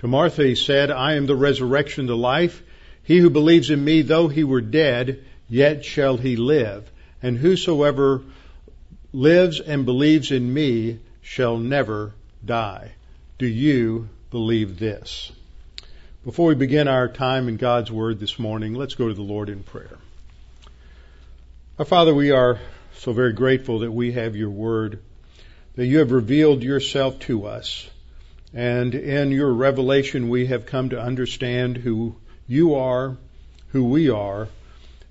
To Martha he said, I am the resurrection, the life. He who believes in me, though he were dead, yet shall he live. And whosoever lives and believes in me shall never die. Do you believe this? Before we begin our time in God's Word this morning, let's go to the Lord in prayer. Our Father, we are so very grateful that we have your Word, that you have revealed yourself to us. And in your revelation, we have come to understand who you are, who we are,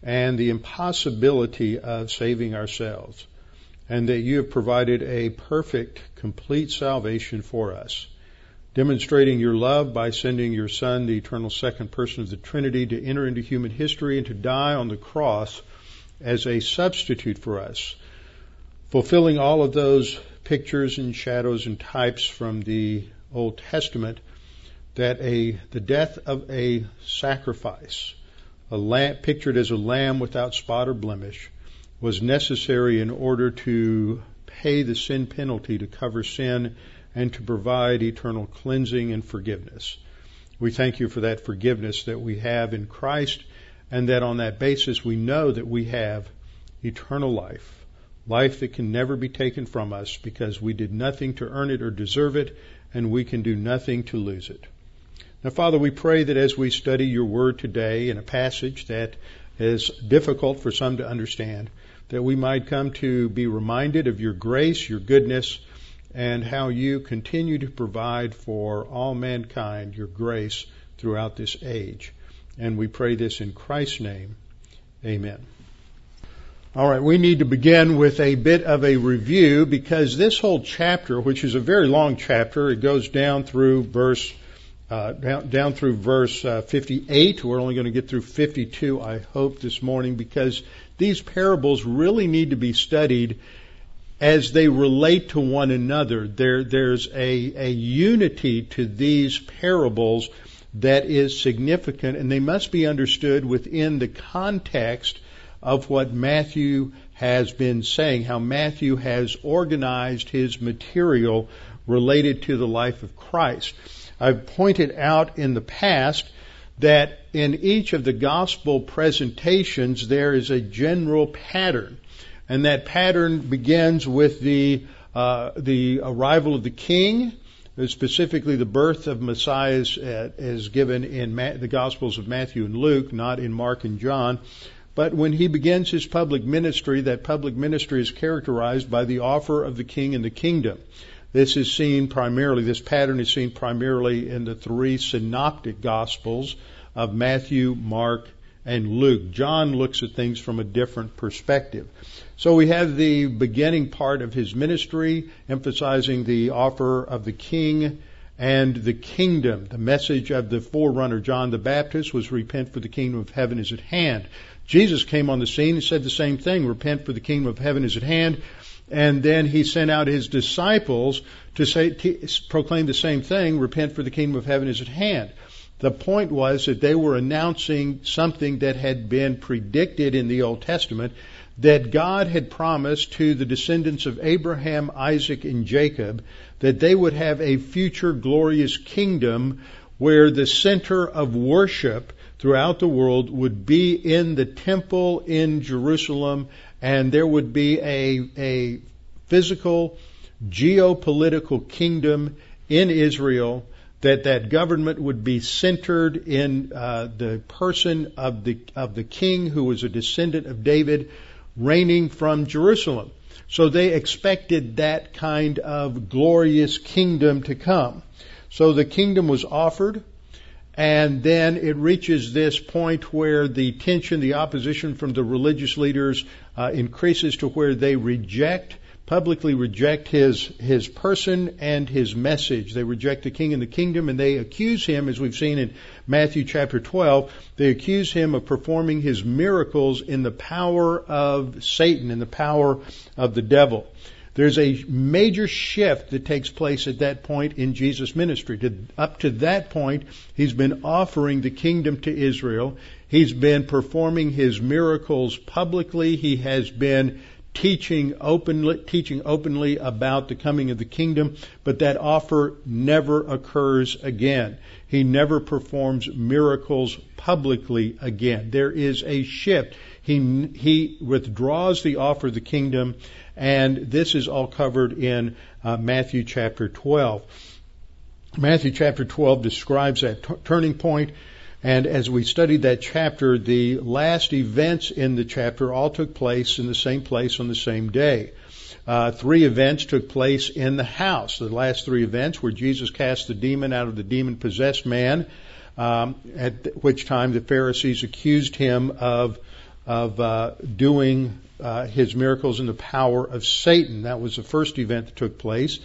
and the impossibility of saving ourselves. And that you have provided a perfect, complete salvation for us, demonstrating your love by sending your Son, the eternal second person of the Trinity, to enter into human history and to die on the cross as a substitute for us, fulfilling all of those pictures and shadows and types from the Old Testament that a the death of a sacrifice, a lamb, pictured as a lamb without spot or blemish, was necessary in order to pay the sin penalty to cover sin and to provide eternal cleansing and forgiveness. We thank you for that forgiveness that we have in Christ and that on that basis we know that we have eternal life, life that can never be taken from us because we did nothing to earn it or deserve it and we can do nothing to lose it. Now, Father, we pray that as we study your word today in a passage that is difficult for some to understand, that we might come to be reminded of your grace, your goodness, and how you continue to provide for all mankind your grace throughout this age. And we pray this in Christ's name. Amen. All right, we need to begin with a bit of a review because this whole chapter, which is a very long chapter, it goes down through verse uh, down, down, through verse uh, 58. We're only going to get through 52, I hope, this morning because these parables really need to be studied as they relate to one another. There, there's a, a unity to these parables that is significant, and they must be understood within the context of what Matthew has been saying, how Matthew has organized his material related to the life of Christ. I've pointed out in the past that in each of the gospel presentations there is a general pattern, and that pattern begins with the uh, the arrival of the king, specifically the birth of Messiah is, uh, given in Ma- the Gospels of Matthew and Luke, not in Mark and John. But when he begins his public ministry, that public ministry is characterized by the offer of the king and the kingdom. This is seen primarily, this pattern is seen primarily in the three synoptic gospels of Matthew, Mark, and Luke. John looks at things from a different perspective. So we have the beginning part of his ministry, emphasizing the offer of the king and the kingdom. The message of the forerunner, John the Baptist, was repent for the kingdom of heaven is at hand. Jesus came on the scene and said the same thing, repent for the kingdom of heaven is at hand. And then he sent out his disciples to say, to proclaim the same thing, repent for the kingdom of heaven is at hand. The point was that they were announcing something that had been predicted in the Old Testament that God had promised to the descendants of Abraham, Isaac, and Jacob that they would have a future glorious kingdom where the center of worship throughout the world would be in the temple in Jerusalem, and there would be a, a physical, geopolitical kingdom in Israel. That that government would be centered in uh, the person of the of the king who was a descendant of David, reigning from Jerusalem. So they expected that kind of glorious kingdom to come. So the kingdom was offered and then it reaches this point where the tension, the opposition from the religious leaders uh, increases to where they reject publicly reject his his person and his message. They reject the king and the kingdom and they accuse him as we've seen in Matthew chapter 12, they accuse him of performing his miracles in the power of Satan in the power of the devil. There's a major shift that takes place at that point in Jesus' ministry. To, up to that point, he's been offering the kingdom to Israel. He's been performing his miracles publicly. He has been teaching openly, teaching openly about the coming of the kingdom, but that offer never occurs again. He never performs miracles publicly again. There is a shift. He, he withdraws the offer of the kingdom, and this is all covered in uh, Matthew chapter 12. Matthew chapter 12 describes that t- turning point. And as we studied that chapter, the last events in the chapter all took place in the same place on the same day. Uh, three events took place in the house. The last three events were Jesus cast the demon out of the demon possessed man, um, at which time the Pharisees accused him of of uh, doing uh, his miracles and the power of Satan. That was the first event that took place.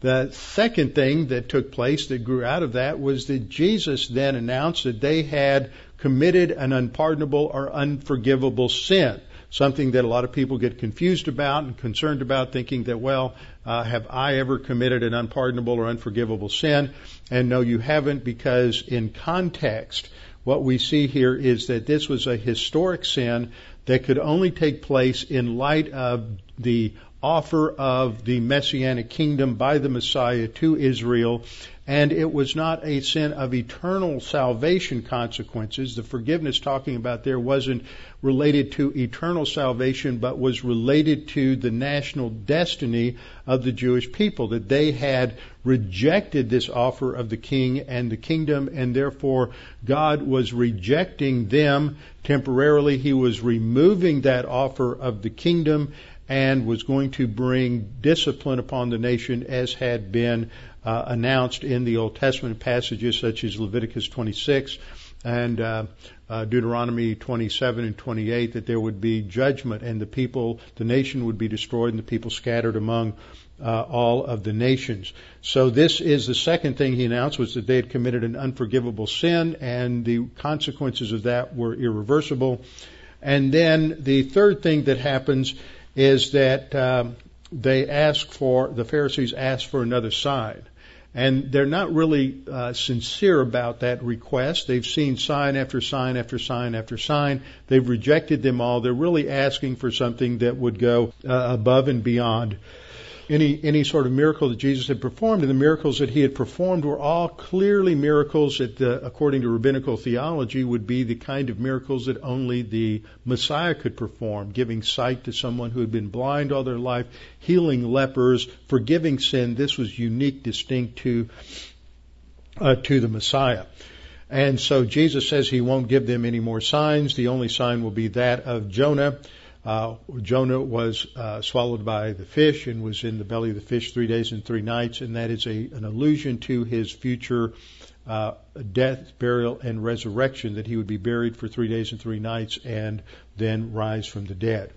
The second thing that took place that grew out of that was that Jesus then announced that they had committed an unpardonable or unforgivable sin. Something that a lot of people get confused about and concerned about, thinking that, well, uh, have I ever committed an unpardonable or unforgivable sin? And no, you haven't, because in context, what we see here is that this was a historic sin that could only take place in light of the offer of the messianic kingdom by the Messiah to Israel, and it was not a sin of eternal salvation consequences. The forgiveness talking about there wasn't related to eternal salvation, but was related to the national destiny of the Jewish people, that they had rejected this offer of the king and the kingdom, and therefore God was rejecting them temporarily. He was removing that offer of the kingdom and was going to bring discipline upon the nation as had been uh, announced in the Old Testament passages such as Leviticus 26 and uh, uh, Deuteronomy 27 and 28 that there would be judgment and the people, the nation would be destroyed and the people scattered among uh, all of the nations. So this is the second thing he announced was that they had committed an unforgivable sin and the consequences of that were irreversible. And then the third thing that happens is that um, they ask for the Pharisees ask for another sign. And they're not really uh, sincere about that request. They've seen sign after sign after sign after sign. They've rejected them all. They're really asking for something that would go uh, above and beyond any any sort of miracle that Jesus had performed, and the miracles that he had performed were all clearly miracles that, uh, according to rabbinical theology, would be the kind of miracles that only the Messiah could perform, giving sight to someone who had been blind all their life, healing lepers, forgiving sin. This was unique, distinct to uh, to the Messiah. And so Jesus says he won't give them any more signs. The only sign will be that of Jonah. Uh, Jonah was uh, swallowed by the fish and was in the belly of the fish three days and three nights, and that is a, an allusion to his future uh, death, burial, and resurrection, that he would be buried for three days and three nights and then rise from the dead.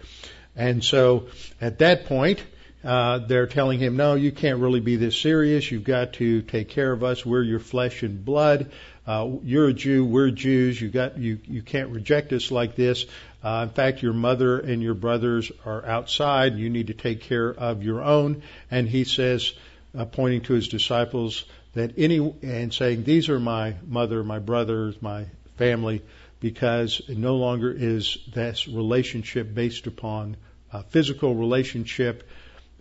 And so at that point, uh, they're telling him, no, you can't really be this serious. You've got to take care of us. We're your flesh and blood. Uh, you're a Jew. We're Jews. You got you. You can't reject us like this. Uh, in fact, your mother and your brothers are outside. You need to take care of your own. And he says, uh, pointing to his disciples, that any and saying, "These are my mother, my brothers, my family," because no longer is this relationship based upon a physical relationship,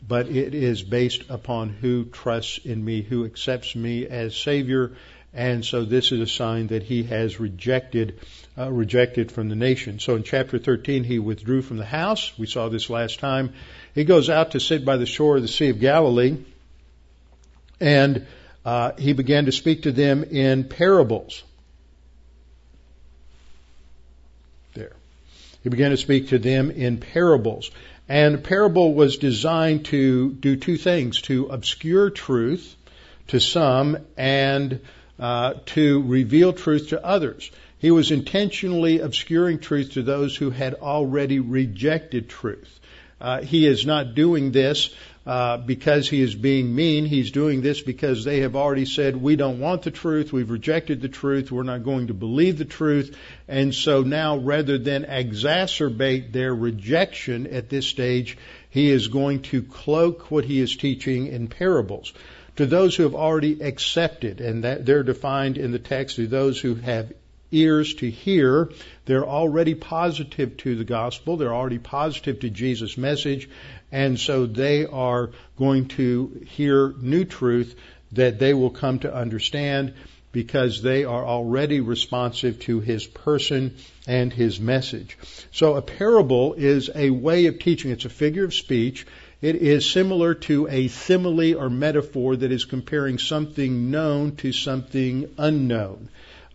but it is based upon who trusts in me, who accepts me as Savior and so this is a sign that he has rejected uh, rejected from the nation. So in chapter 13 he withdrew from the house. We saw this last time. He goes out to sit by the shore of the Sea of Galilee and uh, he began to speak to them in parables. There. He began to speak to them in parables. And parable was designed to do two things, to obscure truth to some and uh, to reveal truth to others. He was intentionally obscuring truth to those who had already rejected truth. Uh, he is not doing this uh, because he is being mean. He's doing this because they have already said, we don't want the truth, we've rejected the truth, we're not going to believe the truth. And so now, rather than exacerbate their rejection at this stage, he is going to cloak what he is teaching in parables. To those who have already accepted, and that they're defined in the text, to those who have ears to hear. They're already positive to the gospel. They're already positive to Jesus' message. And so they are going to hear new truth that they will come to understand because they are already responsive to his person and his message. So a parable is a way of teaching. It's a figure of speech. It is similar to a simile or metaphor that is comparing something known to something unknown.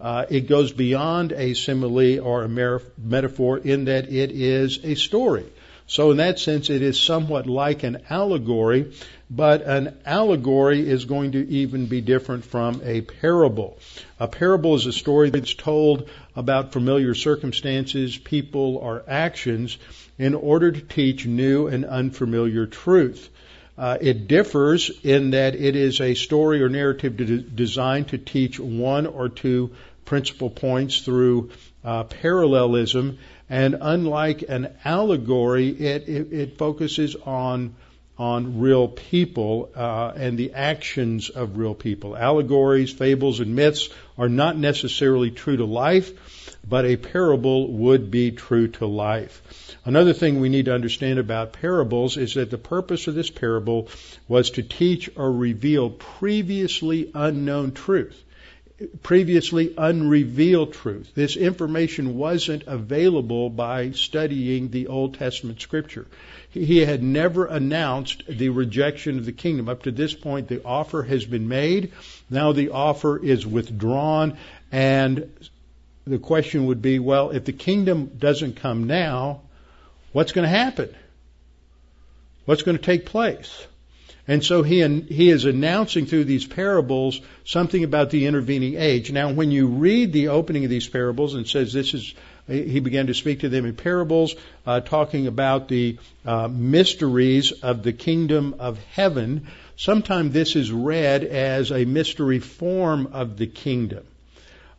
Uh, it goes beyond a simile or a metaphor in that it is a story. So in that sense, it is somewhat like an allegory, but an allegory is going to even be different from a parable. A parable is a story that's told about familiar circumstances, people, or actions in order to teach new and unfamiliar truth. Uh, it differs in that it is a story or narrative de- designed to teach one or two principal points through uh, parallelism, and unlike an allegory, it, it, it focuses on on real people uh, and the actions of real people. Allegories, fables, and myths are not necessarily true to life, but a parable would be true to life. Another thing we need to understand about parables is that the purpose of this parable was to teach or reveal previously unknown truth previously unrevealed truth. This information wasn't available by studying the Old Testament scripture. He had never announced the rejection of the kingdom. Up to this point, the offer has been made. Now the offer is withdrawn, and the question would be, well, if the kingdom doesn't come now, what's going to happen? What's going to take place? And so he, he is announcing through these parables something about the intervening age. Now, when you read the opening of these parables and says this is, he began to speak to them in parables, uh, talking about the uh, mysteries of the kingdom of heaven. Sometimes this is read as a mystery form of the kingdom,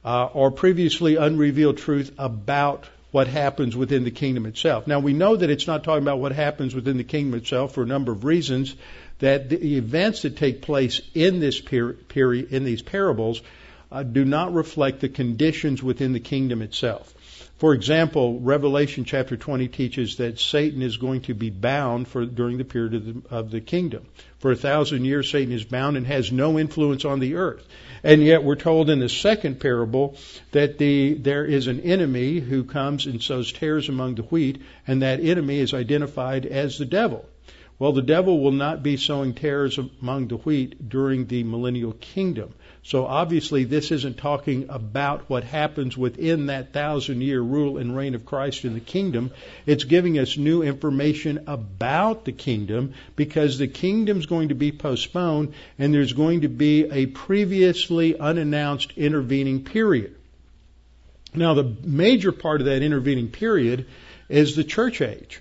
uh, or previously unrevealed truth about what happens within the kingdom itself. Now we know that it's not talking about what happens within the kingdom itself for a number of reasons that the events that take place in this period, in these parables, uh, do not reflect the conditions within the kingdom itself. For example, Revelation chapter 20 teaches that Satan is going to be bound for during the period of the, of the kingdom. For a thousand years, Satan is bound and has no influence on the earth. And yet, we're told in the second parable that the there is an enemy who comes and sows tares among the wheat, and that enemy is identified as the devil. Well, the devil will not be sowing tares among the wheat during the millennial kingdom. So obviously this isn't talking about what happens within that thousand year rule and reign of Christ in the kingdom. It's giving us new information about the kingdom because the kingdom's going to be postponed and there's going to be a previously unannounced intervening period. Now the major part of that intervening period is the church age.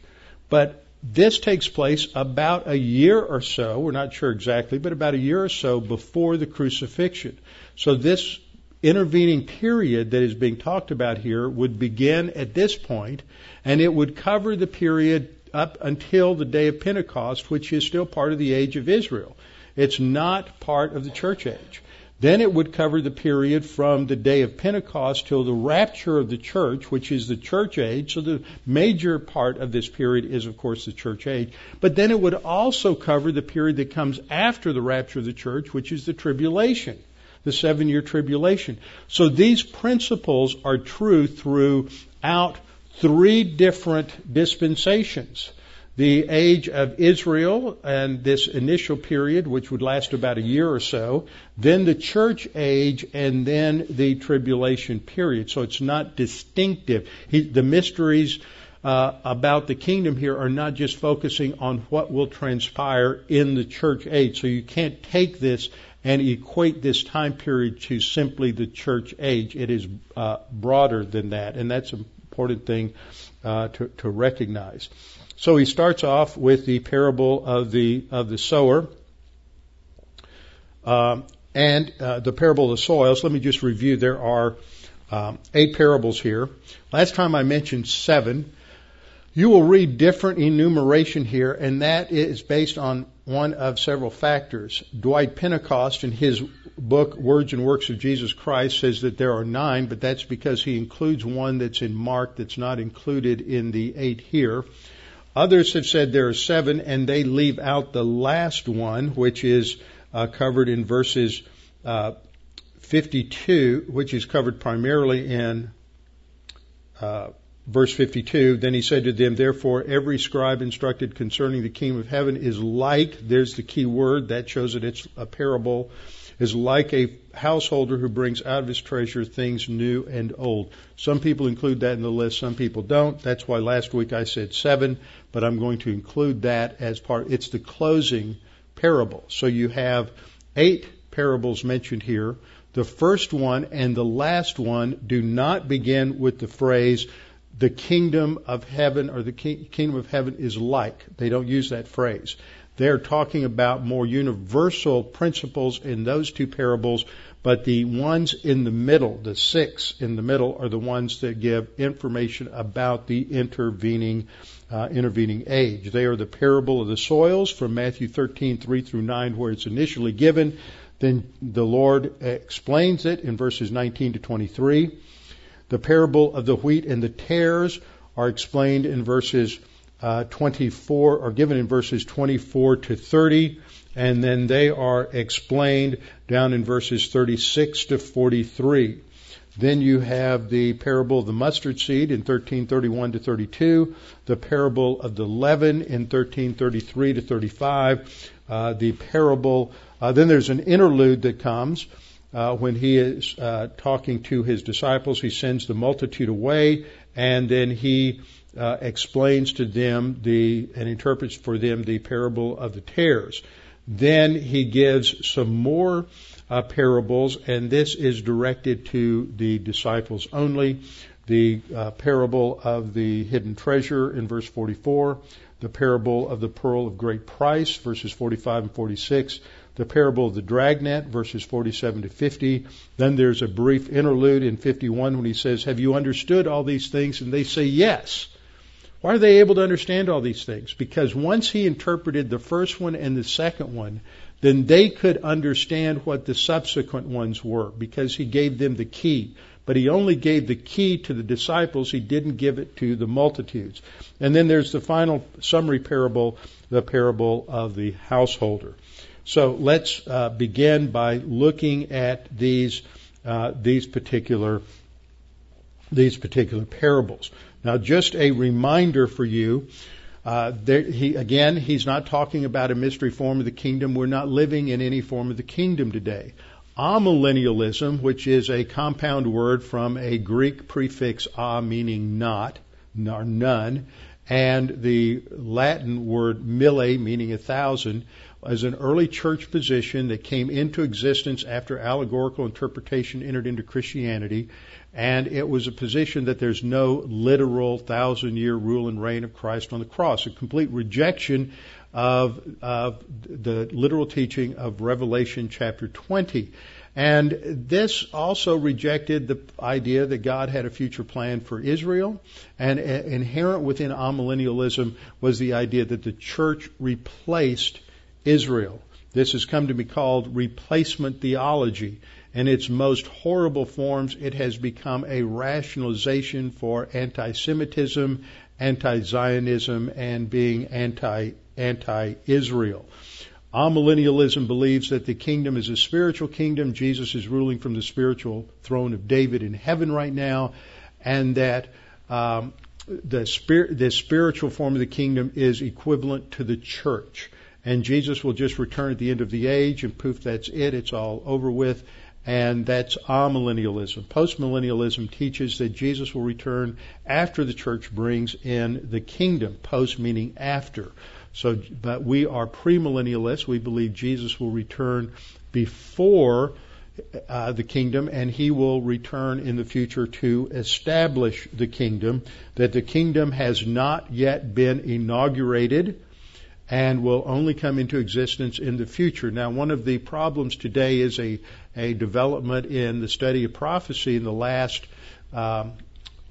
But this takes place about a year or so, we're not sure exactly, but about a year or so before the crucifixion. So this intervening period that is being talked about here would begin at this point, and it would cover the period up until the day of Pentecost, which is still part of the age of Israel. It's not part of the church age. Then it would cover the period from the day of Pentecost till the rapture of the church, which is the church age. So the major part of this period is, of course, the church age. But then it would also cover the period that comes after the rapture of the church, which is the tribulation, the seven year tribulation. So these principles are true throughout three different dispensations the age of Israel and this initial period, which would last about a year or so, then the church age, and then the tribulation period. So it's not distinctive. He, the mysteries uh, about the kingdom here are not just focusing on what will transpire in the church age. So you can't take this and equate this time period to simply the church age. It is uh, broader than that, and that's an important thing uh, to, to recognize. So he starts off with the parable of the of the sower. Um, and uh, the parable of the soils. Let me just review. There are um, eight parables here. Last time I mentioned seven. You will read different enumeration here, and that is based on one of several factors. Dwight Pentecost, in his book, Words and Works of Jesus Christ, says that there are nine, but that's because he includes one that's in Mark that's not included in the eight here. Others have said there are seven, and they leave out the last one, which is uh, covered in verses uh, 52, which is covered primarily in uh, verse 52, then he said to them, Therefore, every scribe instructed concerning the kingdom of heaven is like, there's the key word, that shows that it's a parable, is like a householder who brings out of his treasure things new and old. Some people include that in the list, some people don't. That's why last week I said seven, but I'm going to include that as part, it's the closing parable. So you have eight parables mentioned here. The first one and the last one do not begin with the phrase, the kingdom of heaven or the kingdom of heaven is like. They don't use that phrase. They're talking about more universal principles in those two parables, but the ones in the middle, the six in the middle, are the ones that give information about the intervening uh, intervening age. They are the parable of the soils from Matthew 13, 3 through 9, where it's initially given. Then the Lord explains it in verses 19 to 23. The parable of the wheat and the tares are explained in verses uh, 24, are given in verses 24 to 30, and then they are explained down in verses 36 to 43. Then you have the parable of the mustard seed in 1331 to 32, the parable of the leaven in 1333 to 35, uh, the parable. Uh, then there's an interlude that comes uh, when he is uh, talking to his disciples, he sends the multitude away, and then he uh, explains to them the and interprets for them the parable of the tares. Then he gives some more uh, parables, and this is directed to the disciples only. The uh, parable of the hidden treasure in verse 44, the parable of the pearl of great price, verses 45 and 46, the parable of the dragnet, verses 47 to 50. Then there's a brief interlude in 51 when he says, Have you understood all these things? And they say, Yes. Why are they able to understand all these things? Because once he interpreted the first one and the second one, then they could understand what the subsequent ones were because he gave them the key. But he only gave the key to the disciples, he didn't give it to the multitudes. And then there's the final summary parable, the parable of the householder. So let's uh, begin by looking at these uh, these particular these particular parables. Now, just a reminder for you. Uh, there, he, again, he's not talking about a mystery form of the kingdom. We're not living in any form of the kingdom today. Amillennialism, which is a compound word from a Greek prefix a meaning not, or none, and the Latin word mille meaning a thousand, is an early church position that came into existence after allegorical interpretation entered into Christianity. And it was a position that there's no literal thousand year rule and reign of Christ on the cross, a complete rejection of, of the literal teaching of Revelation chapter 20. And this also rejected the idea that God had a future plan for Israel. And uh, inherent within amillennialism was the idea that the church replaced Israel. This has come to be called replacement theology. In its most horrible forms, it has become a rationalization for anti-Semitism, anti-Zionism, and being anti, anti-Israel. Amillennialism believes that the kingdom is a spiritual kingdom. Jesus is ruling from the spiritual throne of David in heaven right now, and that um, the, the spiritual form of the kingdom is equivalent to the church and Jesus will just return at the end of the age, and poof, that's it. It's all over with. And that's amillennialism. Postmillennialism teaches that Jesus will return after the church brings in the kingdom. Post meaning after. So, but we are premillennialists. We believe Jesus will return before uh, the kingdom, and he will return in the future to establish the kingdom. That the kingdom has not yet been inaugurated and will only come into existence in the future. Now, one of the problems today is a, a development in the study of prophecy in the last um,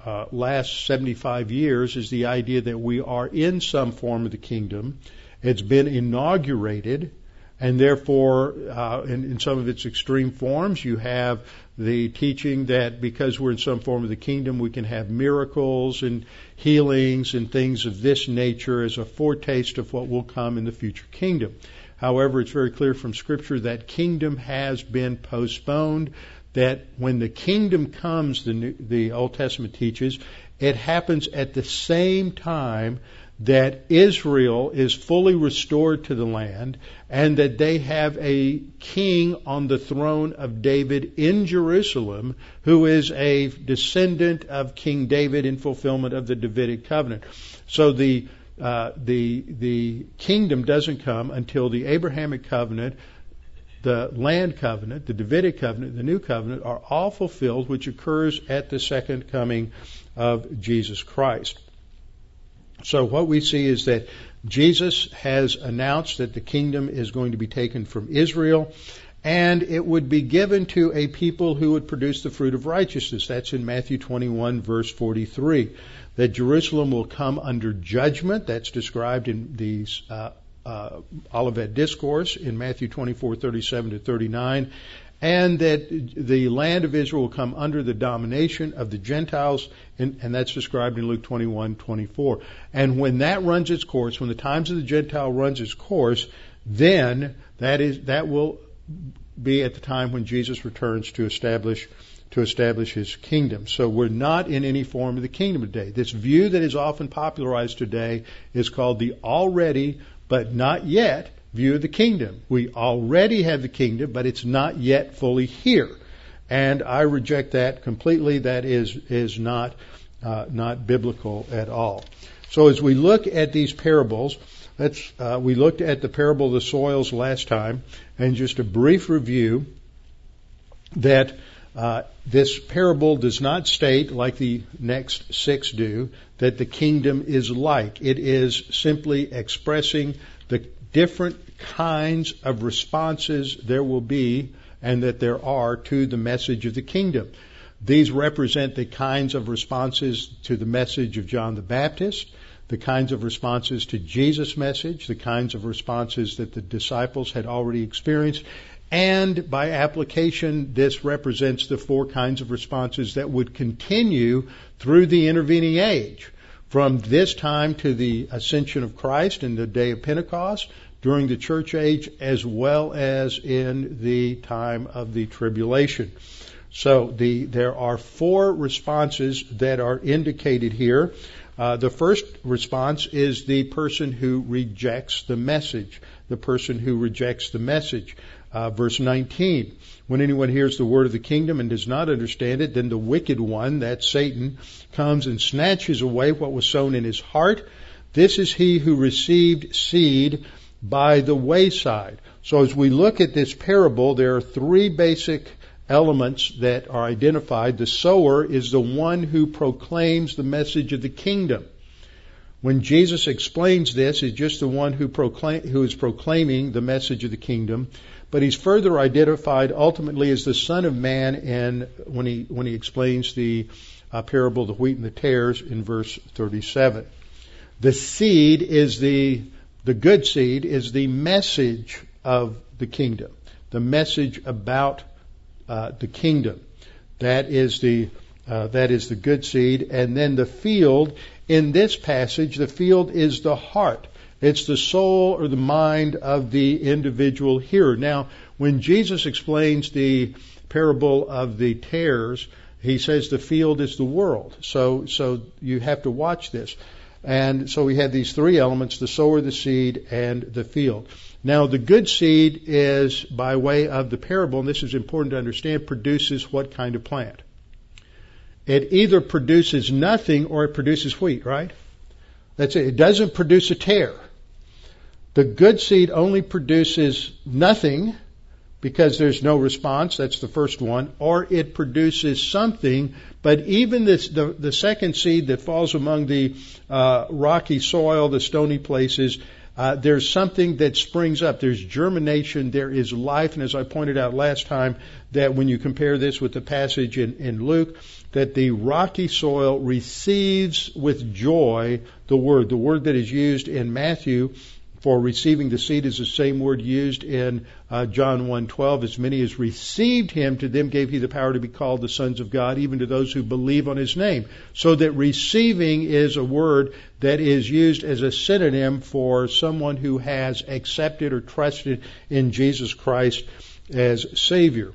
uh, last 75 years is the idea that we are in some form of the kingdom. It's been inaugurated, and therefore, uh, in, in, some of its extreme forms, you have the teaching that because we're in some form of the kingdom, we can have miracles and healings and things of this nature as a foretaste of what will come in the future kingdom. However, it's very clear from Scripture that kingdom has been postponed. That when the kingdom comes, the, New, the Old Testament teaches, it happens at the same time that Israel is fully restored to the land and that they have a king on the throne of David in Jerusalem who is a descendant of King David in fulfillment of the Davidic covenant. So the uh, the the kingdom doesn't come until the Abrahamic covenant, the land covenant, the Davidic covenant, the new covenant are all fulfilled, which occurs at the second coming of Jesus Christ. So what we see is that Jesus has announced that the kingdom is going to be taken from Israel and it would be given to a people who would produce the fruit of righteousness. That's in Matthew 21 verse 43. That Jerusalem will come under judgment. That's described in the uh, uh, Olivet Discourse in Matthew 24, 37 to 39 and that the land of Israel will come under the domination of the Gentiles, and, and, that's described in Luke 21, 24. And when that runs its course, when the times of the Gentile runs its course, then that is that will be at the time when Jesus returns to establish to establish his kingdom. So we're not in any form of the kingdom today. This view that is often popularized today is called the already but not yet view of the kingdom. We already have the kingdom, but it's not yet fully here. And I reject that completely. That is, is not, uh, not biblical at all. So as we look at these parables, let's, uh, we looked at the parable of the soils last time, and just a brief review that uh, this parable does not state, like the next six do, that the kingdom is like. It is simply expressing the different kinds of responses there will be and that there are to the message of the kingdom. These represent the kinds of responses to the message of John the Baptist, the kinds of responses to Jesus' message, the kinds of responses that the disciples had already experienced, and by application, this represents the four kinds of responses that would continue through the intervening age. From this time to the ascension of Christ and the day of Pentecost, during the church age as well as in the time of the tribulation. So the, there are four responses that are indicated here. Uh, the first response is the person who rejects the message. The person who rejects the message. Uh, verse 19. When anyone hears the word of the kingdom and does not understand it, then the wicked one, that Satan, comes and snatches away what was sown in his heart. This is he who received seed by the wayside. So as we look at this parable, there are three basic elements that are identified. The sower is the one who proclaims the message of the kingdom. When Jesus explains this, he's just the one who, proclaim, who is proclaiming the message of the kingdom. But he's further identified ultimately as the Son of Man and when he, when he explains the uh, parable of the wheat and the tares in verse 37. The seed is the the good seed is the message of the kingdom, the message about uh, the kingdom. That is the uh, that is the good seed, and then the field. In this passage, the field is the heart. It's the soul or the mind of the individual hearer. Now, when Jesus explains the parable of the tares, he says the field is the world. So, so you have to watch this. And so we have these three elements, the sower, the seed, and the field. Now the good seed is by way of the parable, and this is important to understand, produces what kind of plant? It either produces nothing or it produces wheat, right? That's it. It doesn't produce a tare. The good seed only produces nothing, because there's no response. That's the first one. Or it produces something. But even this, the, the second seed that falls among the uh, rocky soil, the stony places, uh, there's something that springs up. There's germination. There is life. And as I pointed out last time, that when you compare this with the passage in, in Luke, that the rocky soil receives with joy the word. The word that is used in Matthew for receiving the seed is the same word used in uh, John 1:12. As many as received him, to them gave he the power to be called the sons of God, even to those who believe on his name. So that receiving is a word that is used as a synonym for someone who has accepted or trusted in Jesus Christ as Savior.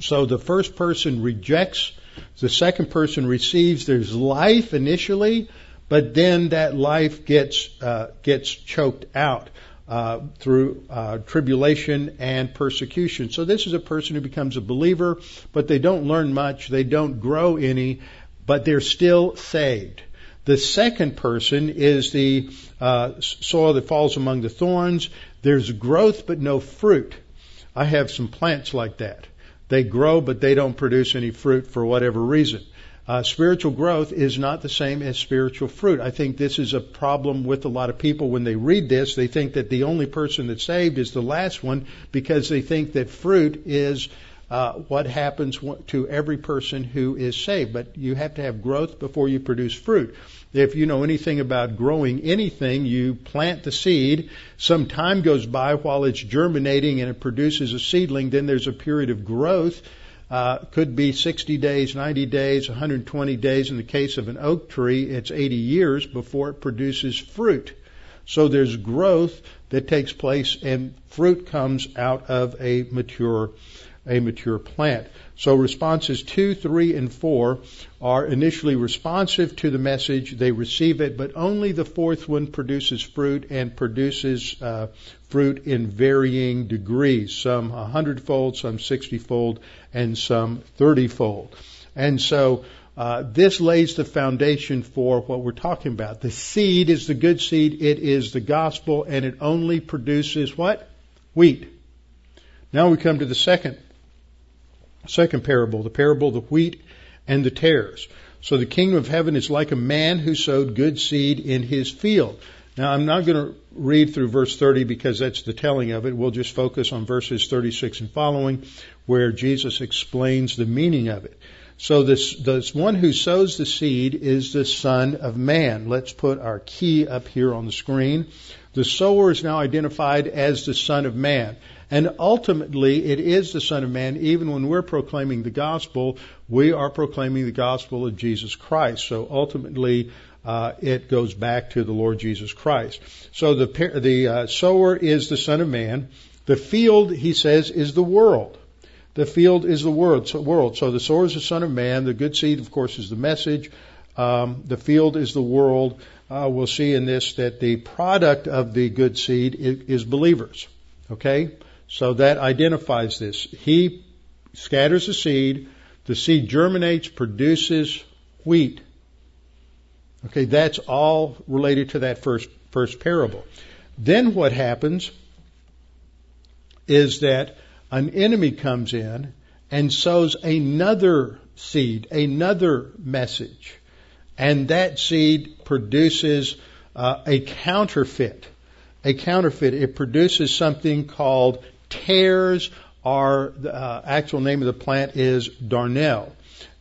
So the first person rejects, the second person receives. There's life initially, but then that life gets uh, gets choked out uh, through uh, tribulation and persecution. So this is a person who becomes a believer, but they don't learn much, they don't grow any, but they're still saved. The second person is the uh, soil that falls among the thorns. There's growth but no fruit. I have some plants like that. They grow but they don't produce any fruit for whatever reason. Uh, spiritual growth is not the same as spiritual fruit. I think this is a problem with a lot of people when they read this. They think that the only person that's saved is the last one because they think that fruit is uh, what happens to every person who is saved. But you have to have growth before you produce fruit. If you know anything about growing anything, you plant the seed. Some time goes by while it's germinating and it produces a seedling. Then there's a period of growth uh, could be 60 days, 90 days, 120 days. In the case of an oak tree, it's 80 years before it produces fruit. So there's growth that takes place and fruit comes out of a mature, a mature plant. So responses two, three, and four are initially responsive to the message. They receive it, but only the fourth one produces fruit and produces uh, fruit in varying degrees. Some a hundredfold, some sixtyfold, and some thirtyfold. And so uh, this lays the foundation for what we're talking about. The seed is the good seed. It is the gospel, and it only produces what? Wheat. Now we come to the second Second parable, the parable of the wheat and the tares. So the kingdom of heaven is like a man who sowed good seed in his field. Now I'm not going to read through verse 30 because that's the telling of it. We'll just focus on verses 36 and following where Jesus explains the meaning of it. So this, this one who sows the seed is the son of man. Let's put our key up here on the screen. The sower is now identified as the son of man. And ultimately, it is the Son of Man. Even when we're proclaiming the gospel, we are proclaiming the gospel of Jesus Christ. So ultimately, uh, it goes back to the Lord Jesus Christ. So the the uh, sower is the Son of Man. The field, he says, is the world. The field is the world. So, world. so the sower is the Son of Man. The good seed, of course, is the message. Um, the field is the world. Uh, we'll see in this that the product of the good seed is, is believers. Okay. So that identifies this. He scatters the seed, the seed germinates, produces wheat. Okay, that's all related to that first first parable. Then what happens is that an enemy comes in and sows another seed, another message, and that seed produces uh, a counterfeit. A counterfeit. It produces something called tares Our uh, actual name of the plant is darnel.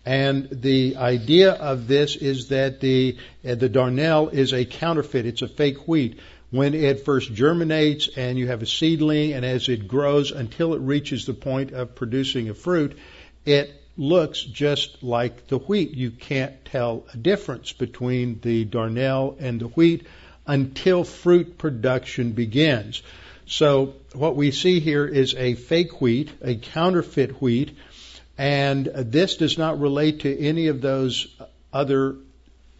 And the idea of this is that the uh, the darnel is a counterfeit. It's a fake wheat. When it first germinates and you have a seedling, and as it grows until it reaches the point of producing a fruit, it looks just like the wheat. You can't tell a difference between the darnel and the wheat until fruit production begins. So what we see here is a fake wheat, a counterfeit wheat, and this does not relate to any of those other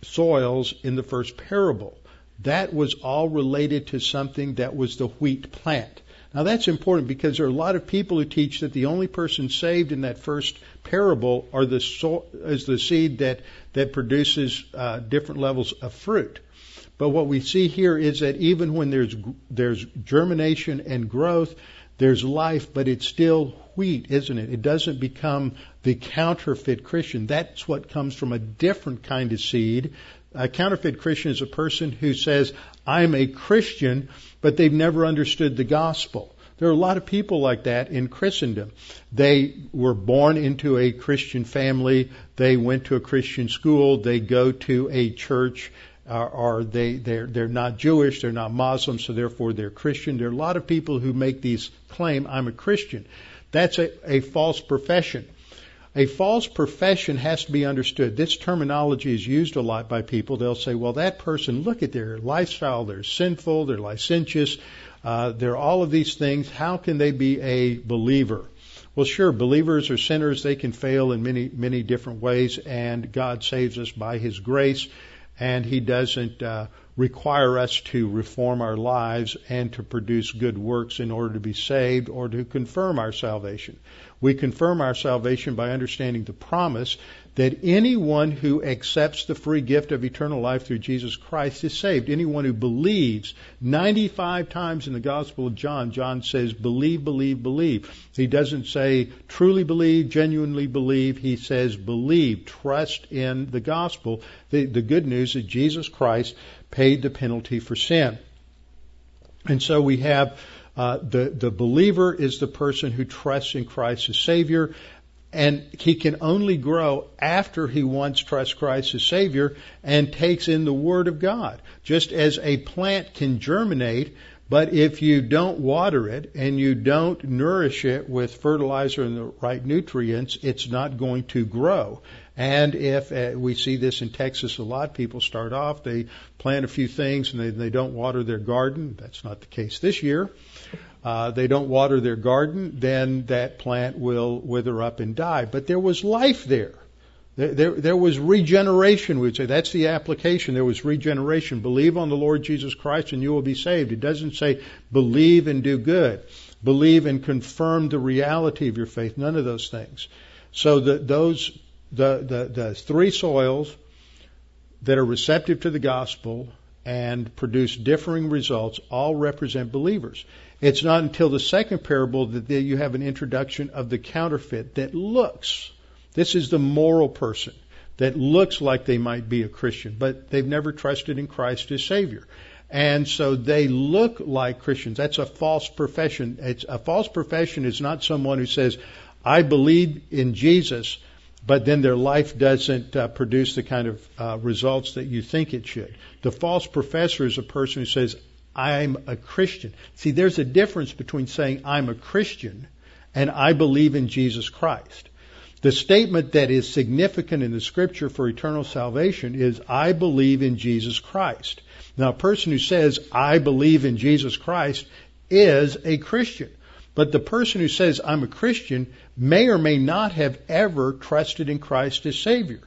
soils in the first parable. That was all related to something that was the wheat plant. Now that's important because there are a lot of people who teach that the only person saved in that first parable are the so, is the seed that that produces uh, different levels of fruit. But what we see here is that even when there's there's germination and growth, there's life, but it's still wheat, isn't it? It doesn't become the counterfeit Christian. That's what comes from a different kind of seed. A counterfeit Christian is a person who says, I'm a Christian, but they've never understood the gospel. There are a lot of people like that in Christendom. They were born into a Christian family. They went to a Christian school. They go to a church. Uh, or they they're they're not Jewish, they're not Muslim, so therefore they're Christian. There are a lot of people who make these claim I'm a Christian. That's a, a false profession. A false profession has to be understood. This terminology is used a lot by people. They'll say, well, that person, look at their lifestyle. They're sinful. They're licentious. Uh, they're all of these things. How can they be a believer? Well, sure, believers or sinners, they can fail in many, many different ways, and God saves us by His grace, and He doesn't uh, require us to reform our lives and to produce good works in order to be saved or to confirm our salvation. We confirm our salvation by understanding the promise that anyone who accepts the free gift of eternal life through Jesus Christ is saved. Anyone who believes, 95 times in the Gospel of John, John says, believe, believe, believe. He doesn't say truly believe, genuinely believe. He says believe, trust in the gospel. The, the good news that Jesus Christ paid the penalty for sin. And so we have uh, the the believer is the person who trusts in Christ as Savior, and he can only grow after he once trusts Christ as Savior and takes in the Word of God. Just as a plant can germinate, but if you don't water it and you don't nourish it with fertilizer and the right nutrients, it's not going to grow. And if uh, we see this in Texas a lot, people start off, they plant a few things and they, they don't water their garden. That's not the case this year. Uh, they don't water their garden, then that plant will wither up and die. But there was life there. There, there, there was regeneration, we would say. That's the application. There was regeneration. Believe on the Lord Jesus Christ and you will be saved. It doesn't say believe and do good. Believe and confirm the reality of your faith. None of those things. So the, those the, the, the three soils that are receptive to the gospel and produce differing results all represent believers. It's not until the second parable that you have an introduction of the counterfeit that looks, this is the moral person that looks like they might be a Christian, but they've never trusted in Christ as Savior. And so they look like Christians. That's a false profession. It's, a false profession is not someone who says, I believe in Jesus, but then their life doesn't uh, produce the kind of uh, results that you think it should. The false professor is a person who says, I'm a Christian. See, there's a difference between saying I'm a Christian and I believe in Jesus Christ. The statement that is significant in the scripture for eternal salvation is I believe in Jesus Christ. Now, a person who says I believe in Jesus Christ is a Christian. But the person who says, I'm a Christian, may or may not have ever trusted in Christ as Savior.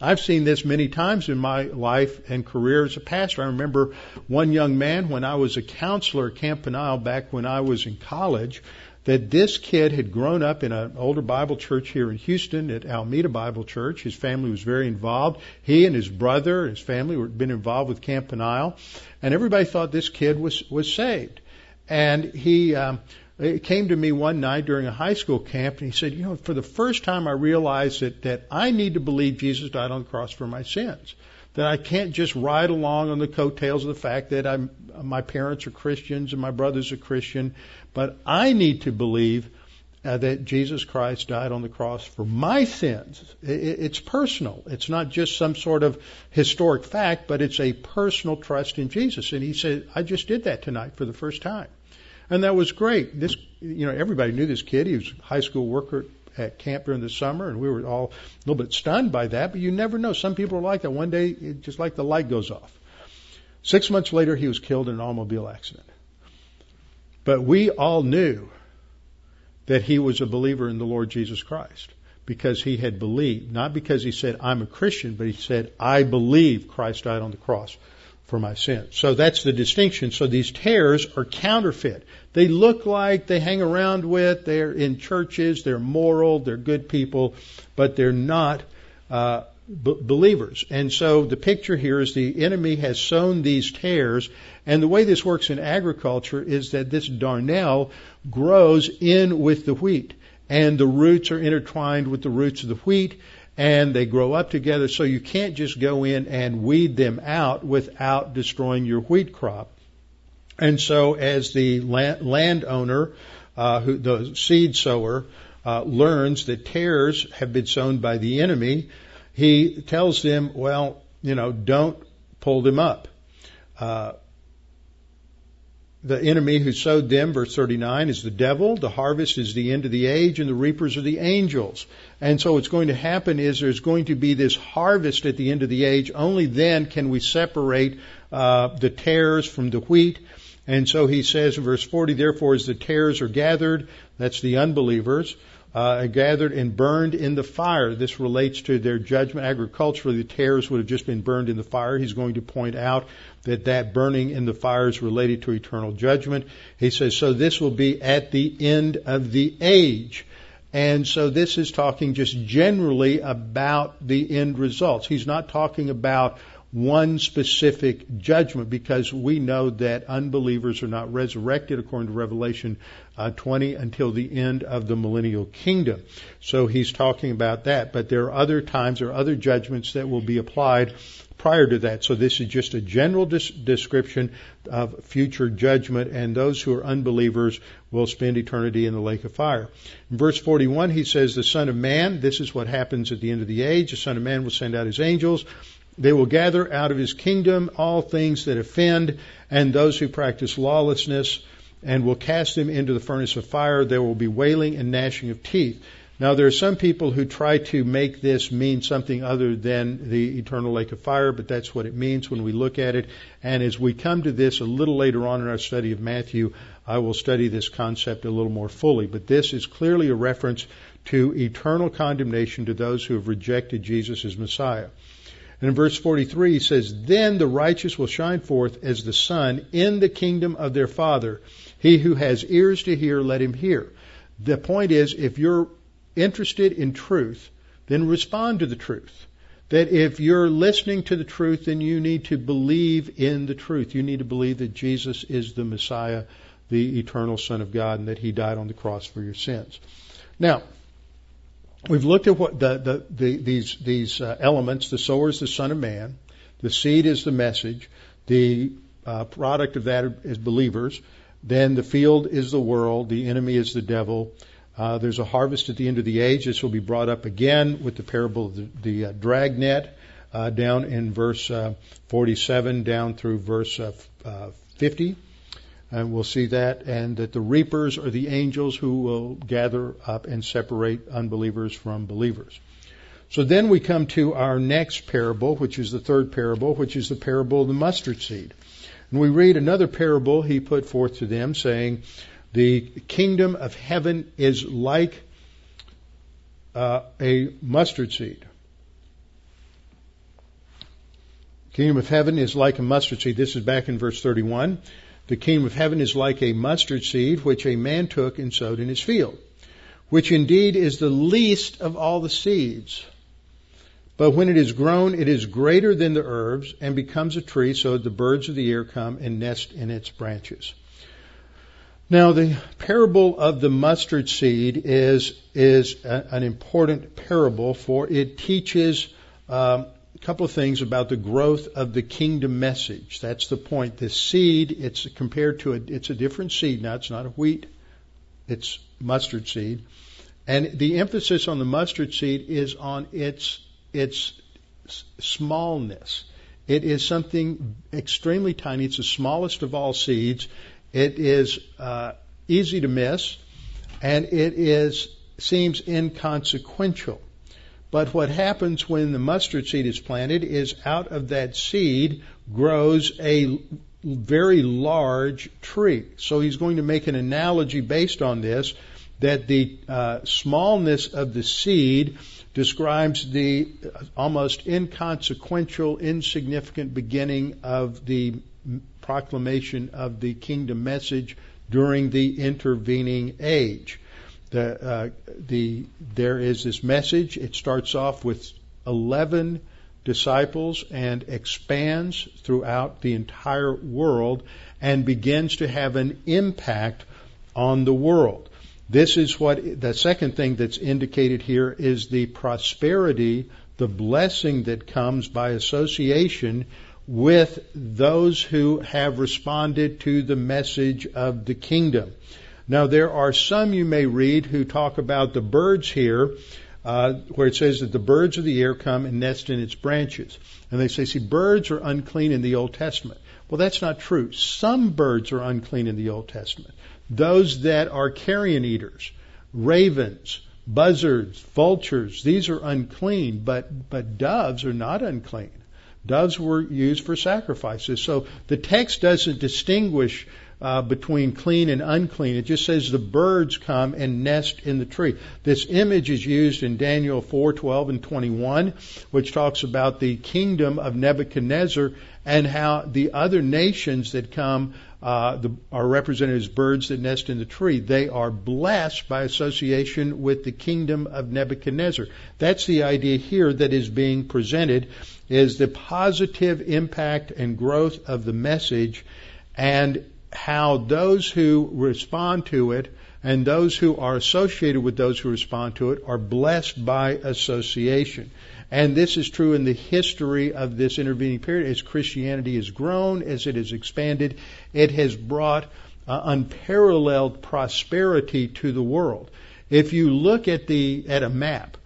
I've seen this many times in my life and career as a pastor. I remember one young man when I was a counselor at Camp Peniel back when I was in college that this kid had grown up in an older Bible church here in Houston at Alameda Bible Church. His family was very involved. He and his brother, his family, were been involved with Camp Peniel, and everybody thought this kid was was saved. And he um, he came to me one night during a high school camp and he said, you know, for the first time I realized that, that I need to believe Jesus died on the cross for my sins. That I can't just ride along on the coattails of the fact that I'm, my parents are Christians and my brother's a Christian, but I need to believe uh, that Jesus Christ died on the cross for my sins. It, it's personal. It's not just some sort of historic fact, but it's a personal trust in Jesus. And he said, I just did that tonight for the first time. And that was great. This, you know, everybody knew this kid. He was a high school worker at camp during the summer, and we were all a little bit stunned by that. But you never know. Some people are like that. One day, it just like the light goes off. Six months later, he was killed in an automobile accident. But we all knew that he was a believer in the Lord Jesus Christ because he had believed, not because he said, I'm a Christian, but he said, I believe Christ died on the cross for my sins. So that's the distinction. So these tares are counterfeit. They look like they hang around with, they're in churches, they're moral, they're good people, but they're not uh, b- believers. And so the picture here is the enemy has sown these tares, and the way this works in agriculture is that this darnel grows in with the wheat, and the roots are intertwined with the roots of the wheat, and they grow up together. So you can't just go in and weed them out without destroying your wheat crop. And so as the landowner, uh, who, the seed sower, uh, learns that tares have been sown by the enemy, he tells them, well, you know, don't pull them up. Uh, the enemy who sowed them, verse 39, is the devil. The harvest is the end of the age, and the reapers are the angels. And so what's going to happen is there's going to be this harvest at the end of the age. Only then can we separate uh, the tares from the wheat. And so he says in verse 40, therefore as the tares are gathered, that's the unbelievers, uh, gathered and burned in the fire. This relates to their judgment. Agriculturally, the tares would have just been burned in the fire. He's going to point out that that burning in the fire is related to eternal judgment. He says, so this will be at the end of the age. And so this is talking just generally about the end results. He's not talking about one specific judgment because we know that unbelievers are not resurrected according to Revelation uh, 20 until the end of the millennial kingdom. So he's talking about that. But there are other times, or other judgments that will be applied prior to that. So this is just a general des- description of future judgment, and those who are unbelievers will spend eternity in the lake of fire. In verse 41, he says, The Son of Man, this is what happens at the end of the age. The Son of Man will send out his angels they will gather out of his kingdom all things that offend and those who practice lawlessness and will cast them into the furnace of fire. There will be wailing and gnashing of teeth. Now, there are some people who try to make this mean something other than the eternal lake of fire, but that's what it means when we look at it. And as we come to this a little later on in our study of Matthew, I will study this concept a little more fully. But this is clearly a reference to eternal condemnation to those who have rejected Jesus as Messiah. And in verse 43 he says, Then the righteous will shine forth as the sun in the kingdom of their Father. He who has ears to hear, let him hear. The point is, if you're interested in truth, then respond to the truth. That if you're listening to the truth, then you need to believe in the truth. You need to believe that Jesus is the Messiah, the eternal Son of God, and that He died on the cross for your sins. Now, we've looked at what the, the, the, these these uh, elements. The sower is the Son of Man. The seed is the message. The uh, product of that is believers. Then the field is the world. The enemy is the devil. Uh, there's a harvest at the end of the age. This will be brought up again with the parable of the, the uh, dragnet uh, down in verse uh, 47 down through verse 50 and we'll see that, and that the reapers are the angels who will gather up and separate unbelievers from believers. So then we come to our next parable, which is the third parable, which is the parable of the mustard seed. And we read another parable he put forth to them, saying, The kingdom of heaven is like uh, a mustard seed. Kingdom of heaven is like a mustard seed. This is back in verse 31. The kingdom of heaven is like a mustard seed which a man took and sowed in his field, which indeed is the least of all the seeds. But when it is grown, it is greater than the herbs and becomes a tree, so that the birds of the air come and nest in its branches. Now, the parable of the mustard seed is is a, an important parable, for it teaches um, couple of things about the growth of the kingdom message. That's the point. The seed, it's compared to a, it's a different seed now. It's not a wheat. It's mustard seed. And the emphasis on the mustard seed is on its, its smallness. It is something extremely tiny. It's the smallest of all seeds. It is uh, easy to miss, and it is seems inconsequential. But what happens when the mustard seed is planted is out of that seed grows a very large tree. So he's going to make an analogy based on this that the uh, smallness of the seed describes the almost inconsequential, insignificant beginning of the proclamation of the kingdom message during the intervening age the, uh, the, there is this message. It starts off with 11 disciples and expands throughout the entire world and begins to have an impact on the world. This is what the second thing that's indicated here is the prosperity, the blessing that comes by association with those who have responded to the message of the kingdom. Now there are some you may read who talk about the birds here, uh, where it says that the birds of the air come and nest in its branches. And they say, see, birds are unclean in the Old Testament. Well, that's not true. Some birds are unclean in the Old Testament those that are carrion eaters, ravens, buzzards, vultures, these are unclean, but, but doves are not unclean. Doves were used for sacrifices. So the text doesn't distinguish uh, between clean and unclean. It just says the birds come and nest in the tree. This image is used in Daniel 4:12 and 21, which talks about the kingdom of Nebuchadnezzar and how the other nations that come uh, the, are represented as birds that nest in the tree. They are blessed by association with the kingdom of Nebuchadnezzar. That's the idea here that is being presented is the positive impact and growth of the message and how those who respond to it and those who are associated with those who respond to it are blessed by association. And this is true in the history of this intervening period. As Christianity has grown, as it has expanded, it has brought uh, unparalleled prosperity to the world. If you look at the at a map,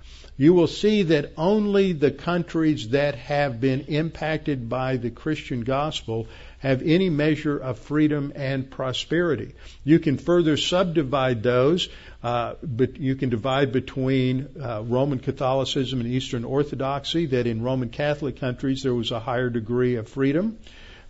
you will see that only the countries that have been impacted by the Christian gospel have any measure of freedom and prosperity. You can further subdivide those, uh, but you can divide between uh, Roman Catholicism and Eastern Orthodoxy, that in Roman Catholic countries there was a higher degree of freedom.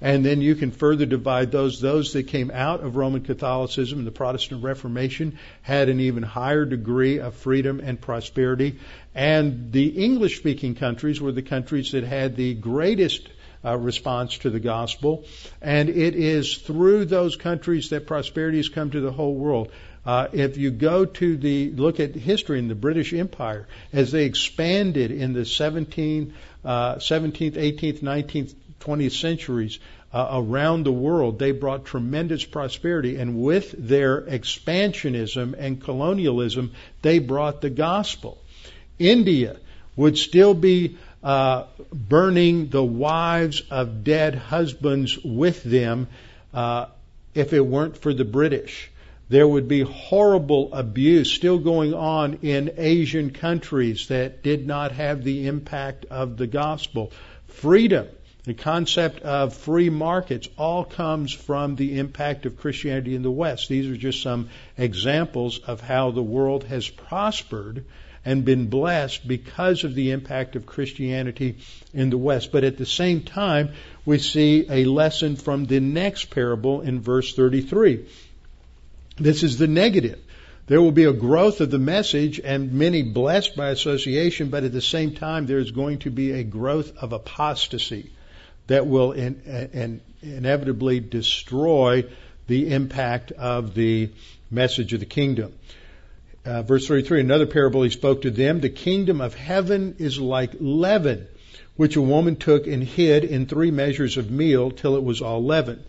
And then you can further divide those. Those that came out of Roman Catholicism and the Protestant Reformation had an even higher degree of freedom and prosperity. And the English speaking countries were the countries that had the greatest uh, response to the gospel. And it is through those countries that prosperity has come to the whole world. Uh, if you go to the look at history in the British Empire as they expanded in the 17th, uh, 17th, 18th, 19th, 20th centuries uh, around the world, they brought tremendous prosperity, and with their expansionism and colonialism, they brought the gospel. India would still be uh, burning the wives of dead husbands with them uh, if it weren't for the British. There would be horrible abuse still going on in Asian countries that did not have the impact of the gospel. Freedom, the concept of free markets, all comes from the impact of Christianity in the West. These are just some examples of how the world has prospered and been blessed because of the impact of Christianity in the West. But at the same time, we see a lesson from the next parable in verse 33. This is the negative. There will be a growth of the message and many blessed by association, but at the same time, there's going to be a growth of apostasy that will in, in, inevitably destroy the impact of the message of the kingdom. Uh, verse 33, another parable he spoke to them. The kingdom of heaven is like leaven, which a woman took and hid in three measures of meal till it was all leavened.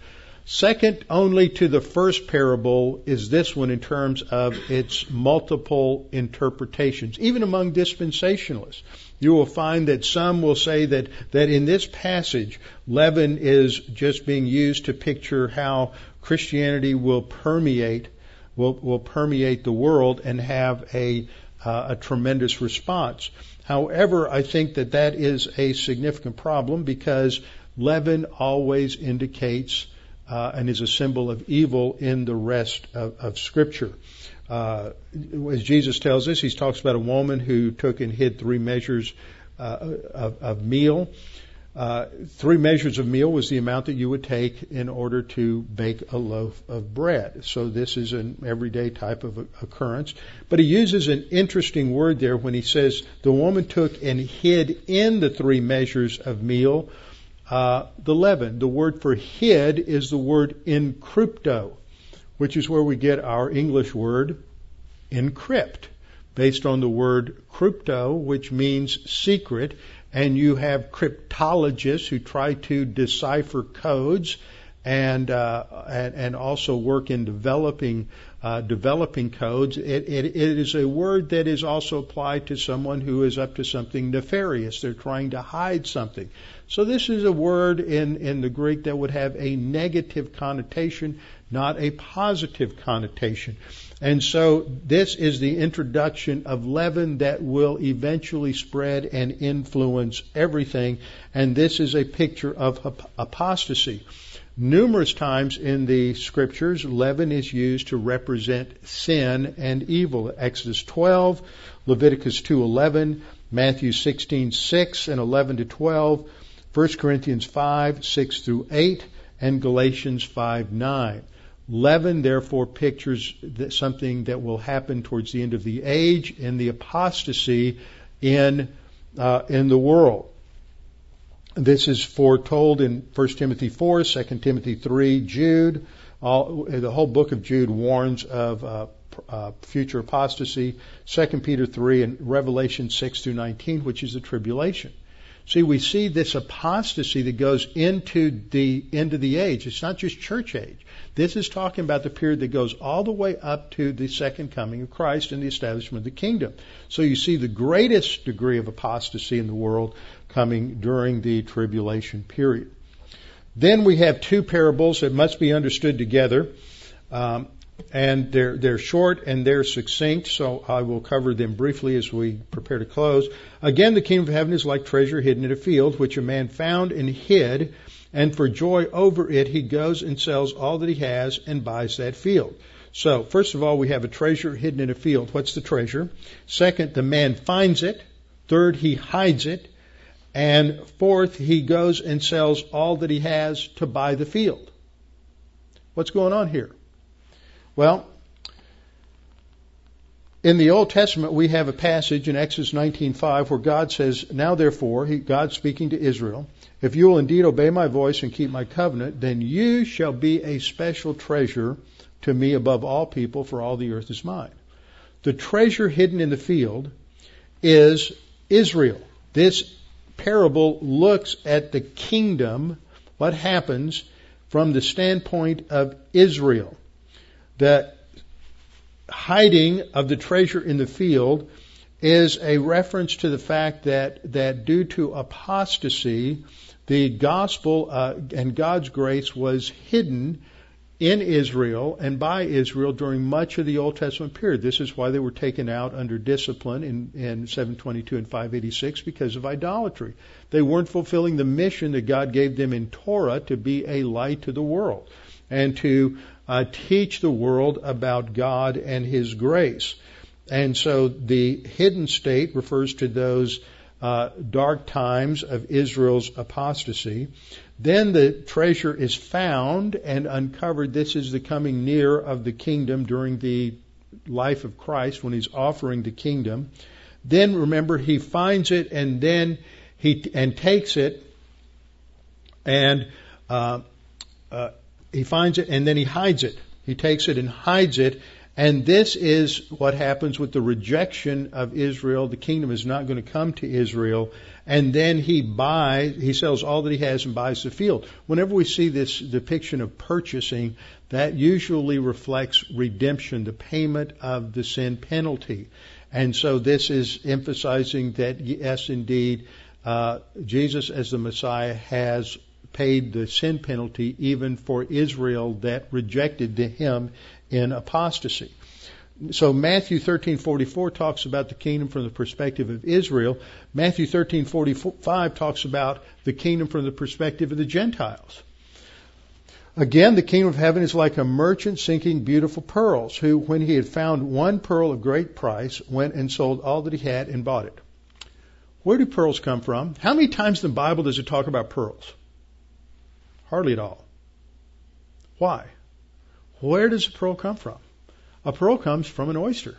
Second only to the first parable is this one in terms of its multiple interpretations, even among dispensationalists. You will find that some will say that, that in this passage, leaven is just being used to picture how Christianity will permeate will, will permeate the world and have a, uh, a tremendous response. However, I think that that is a significant problem because leaven always indicates uh, and is a symbol of evil in the rest of, of Scripture. Uh, as Jesus tells us, he talks about a woman who took and hid three measures uh, of, of meal. Uh, three measures of meal was the amount that you would take in order to bake a loaf of bread. So this is an everyday type of occurrence. But he uses an interesting word there when he says the woman took and hid in the three measures of meal uh, the leaven. The word for hid is the word encrypto, which is where we get our English word encrypt. based on the word crypto, which means secret, and you have cryptologists who try to decipher codes and uh, and, and, also work in developing uh, developing codes. It, it, it is a word that is also applied to someone who is up to something nefarious. They're trying to hide something. So this is a word in in the Greek that would have a negative connotation, not a positive connotation. And so this is the introduction of leaven that will eventually spread and influence everything. And this is a picture of apostasy. Numerous times in the scriptures, leaven is used to represent sin and evil. Exodus 12, Leviticus 2:11, Matthew 16:6 and 11 to 12, 1 Corinthians 5, 6 through 8, and Galatians 5, 9. Leaven therefore pictures something that will happen towards the end of the age and the apostasy in uh, in the world. This is foretold in 1 Timothy 4, 2 Timothy 3, Jude. All, the whole book of Jude warns of uh, uh, future apostasy. 2 Peter 3 and Revelation 6 through 19, which is the tribulation. See, we see this apostasy that goes into the end of the age. It's not just church age. This is talking about the period that goes all the way up to the second coming of Christ and the establishment of the kingdom. So you see the greatest degree of apostasy in the world coming during the tribulation period. Then we have two parables that must be understood together. Um, and they're they're short and they're succinct, so I will cover them briefly as we prepare to close. Again, the kingdom of heaven is like treasure hidden in a field, which a man found and hid, and for joy over it he goes and sells all that he has and buys that field. So, first of all, we have a treasure hidden in a field. What's the treasure? Second, the man finds it. Third, he hides it. And fourth, he goes and sells all that he has to buy the field. What's going on here? Well, in the Old Testament, we have a passage in Exodus 19:5 where God says, "Now therefore, he, God speaking to Israel, if you will indeed obey my voice and keep my covenant, then you shall be a special treasure to me above all people, for all the earth is mine." The treasure hidden in the field is Israel. This parable looks at the kingdom, what happens from the standpoint of Israel. The hiding of the treasure in the field is a reference to the fact that, that due to apostasy, the gospel uh, and God's grace was hidden in Israel and by Israel during much of the Old Testament period. This is why they were taken out under discipline in, in 722 and 586 because of idolatry. They weren't fulfilling the mission that God gave them in Torah to be a light to the world and to uh, teach the world about God and His grace. And so the hidden state refers to those uh, dark times of Israel's apostasy. Then the treasure is found and uncovered. This is the coming near of the kingdom during the life of Christ when he's offering the kingdom. Then remember he finds it and then he and takes it and uh, uh, he finds it and then he hides it. He takes it and hides it. And this is what happens with the rejection of Israel. The kingdom is not going to come to Israel and then he buys, he sells all that he has and buys the field. Whenever we see this depiction of purchasing, that usually reflects redemption, the payment of the sin penalty. And so this is emphasizing that yes, indeed, uh, Jesus as the Messiah has paid the sin penalty even for Israel that rejected him in apostasy so Matthew 13:44 talks about the kingdom from the perspective of Israel. Matthew 13:45 talks about the kingdom from the perspective of the Gentiles. Again, the kingdom of heaven is like a merchant seeking beautiful pearls, who, when he had found one pearl of great price, went and sold all that he had and bought it. Where do pearls come from? How many times in the Bible does it talk about pearls? Hardly at all. Why? Where does a pearl come from? A pearl comes from an oyster.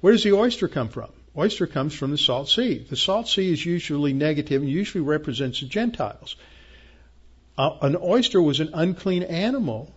Where does the oyster come from? Oyster comes from the salt sea. The salt sea is usually negative and usually represents the Gentiles. Uh, an oyster was an unclean animal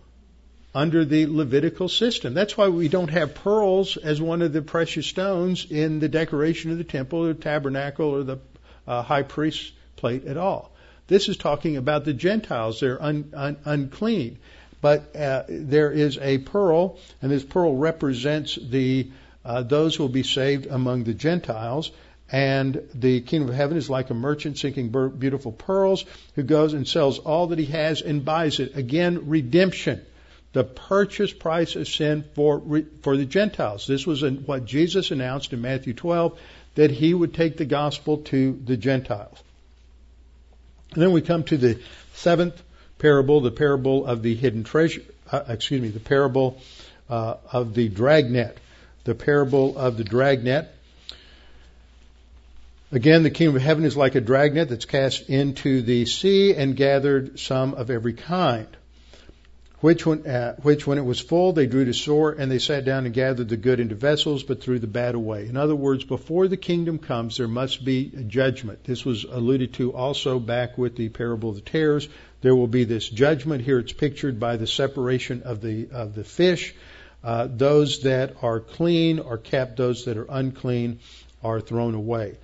under the Levitical system. That's why we don't have pearls as one of the precious stones in the decoration of the temple the tabernacle or the uh, high priest's plate at all. This is talking about the Gentiles. They're un, un, unclean. But uh, there is a pearl, and this pearl represents the uh, those who will be saved among the Gentiles. And the kingdom of heaven is like a merchant seeking beautiful pearls who goes and sells all that he has and buys it. Again, redemption the purchase price of sin for for the Gentiles. This was what Jesus announced in Matthew 12 that he would take the gospel to the Gentiles. And then we come to the seventh parable, the parable of the hidden treasure. Uh, excuse me, the parable uh, of the dragnet. The parable of the dragnet. Again, the kingdom of heaven is like a dragnet that's cast into the sea and gathered some of every kind which when, uh, which when it was full they drew to shore and they sat down and gathered the good into vessels but threw the bad away. In other words before the kingdom comes there must be a judgment. This was alluded to also back with the parable of the tares. There will be this judgment. Here it's pictured by the separation of the of the fish. Uh, those that are clean are kept. Those that are unclean are thrown away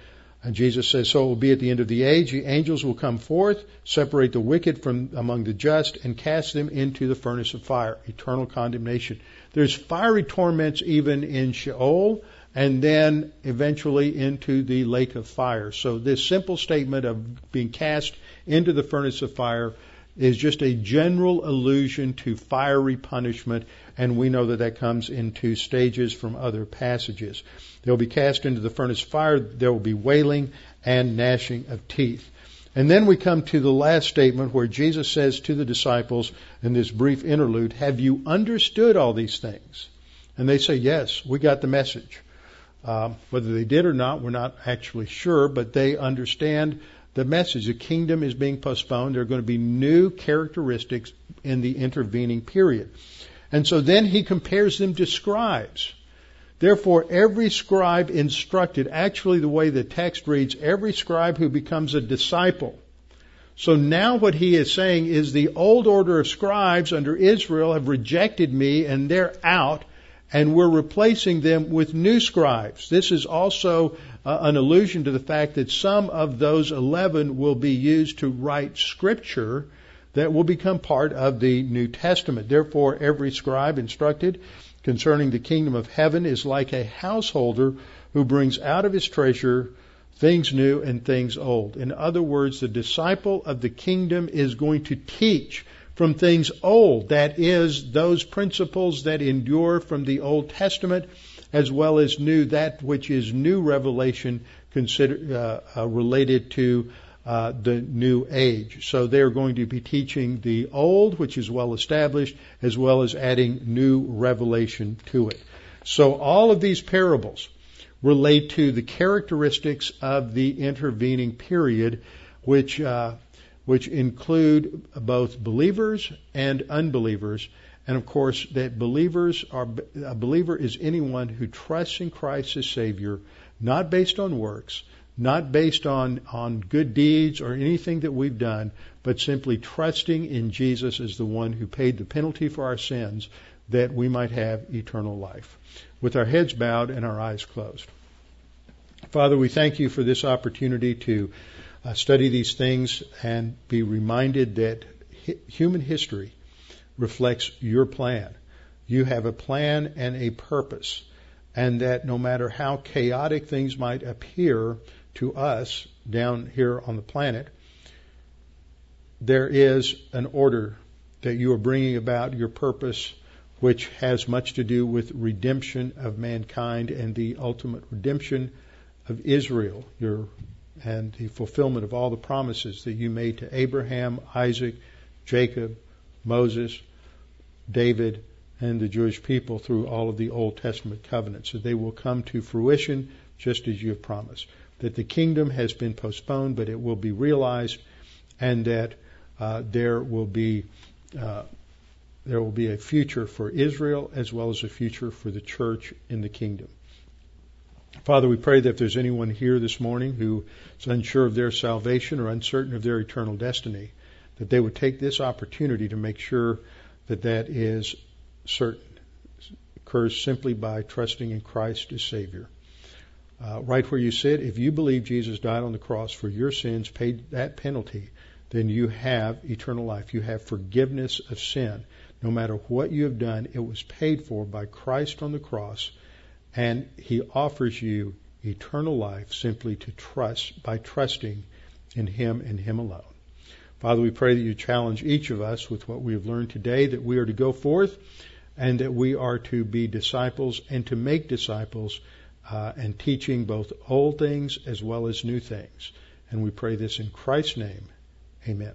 and Jesus says, So it will be at the end of the age. The angels will come forth, separate the wicked from among the just, and cast them into the furnace of fire, eternal condemnation. There's fiery torments even in Sheol, and then eventually into the lake of fire. So this simple statement of being cast into the furnace of fire is just a general allusion to fiery punishment, and we know that that comes in two stages from other passages. They'll be cast into the furnace fire, there will be wailing and gnashing of teeth. And then we come to the last statement where Jesus says to the disciples in this brief interlude, Have you understood all these things? And they say, Yes, we got the message. Um, whether they did or not, we're not actually sure, but they understand the message. The kingdom is being postponed. There are going to be new characteristics in the intervening period. And so then he compares them to scribes. Therefore, every scribe instructed, actually the way the text reads, every scribe who becomes a disciple. So now what he is saying is the old order of scribes under Israel have rejected me and they're out and we're replacing them with new scribes. This is also uh, an allusion to the fact that some of those 11 will be used to write scripture that will become part of the New Testament. Therefore, every scribe instructed concerning the kingdom of heaven is like a householder who brings out of his treasure things new and things old. In other words, the disciple of the kingdom is going to teach from things old, that is, those principles that endure from the Old Testament as well as new, that which is new revelation consider, uh, uh, related to uh, the new age. So they're going to be teaching the old, which is well established, as well as adding new revelation to it. So all of these parables relate to the characteristics of the intervening period, which uh, which include both believers and unbelievers, and of course, that believers are, a believer is anyone who trusts in Christ as Savior, not based on works, not based on, on good deeds or anything that we've done, but simply trusting in Jesus as the one who paid the penalty for our sins that we might have eternal life. With our heads bowed and our eyes closed. Father, we thank you for this opportunity to uh, study these things and be reminded that hi- human history reflects your plan. You have a plan and a purpose, and that no matter how chaotic things might appear to us down here on the planet, there is an order that you are bringing about your purpose, which has much to do with redemption of mankind and the ultimate redemption of Israel, your and the fulfillment of all the promises that you made to Abraham, Isaac, Jacob, Moses, David, and the Jewish people through all of the Old Testament covenants. That they will come to fruition just as you have promised. That the kingdom has been postponed, but it will be realized, and that uh, there will be uh, there will be a future for Israel as well as a future for the church in the kingdom. Father, we pray that if there's anyone here this morning who is unsure of their salvation or uncertain of their eternal destiny, that they would take this opportunity to make sure that that is certain. Occurs simply by trusting in Christ as Savior. Uh, right where you sit, if you believe Jesus died on the cross for your sins, paid that penalty, then you have eternal life. You have forgiveness of sin. No matter what you have done, it was paid for by Christ on the cross, and He offers you eternal life simply to trust by trusting in Him and Him alone. Father, we pray that you challenge each of us with what we have learned today, that we are to go forth and that we are to be disciples and to make disciples uh, and teaching both old things as well as new things. And we pray this in Christ's name. Amen.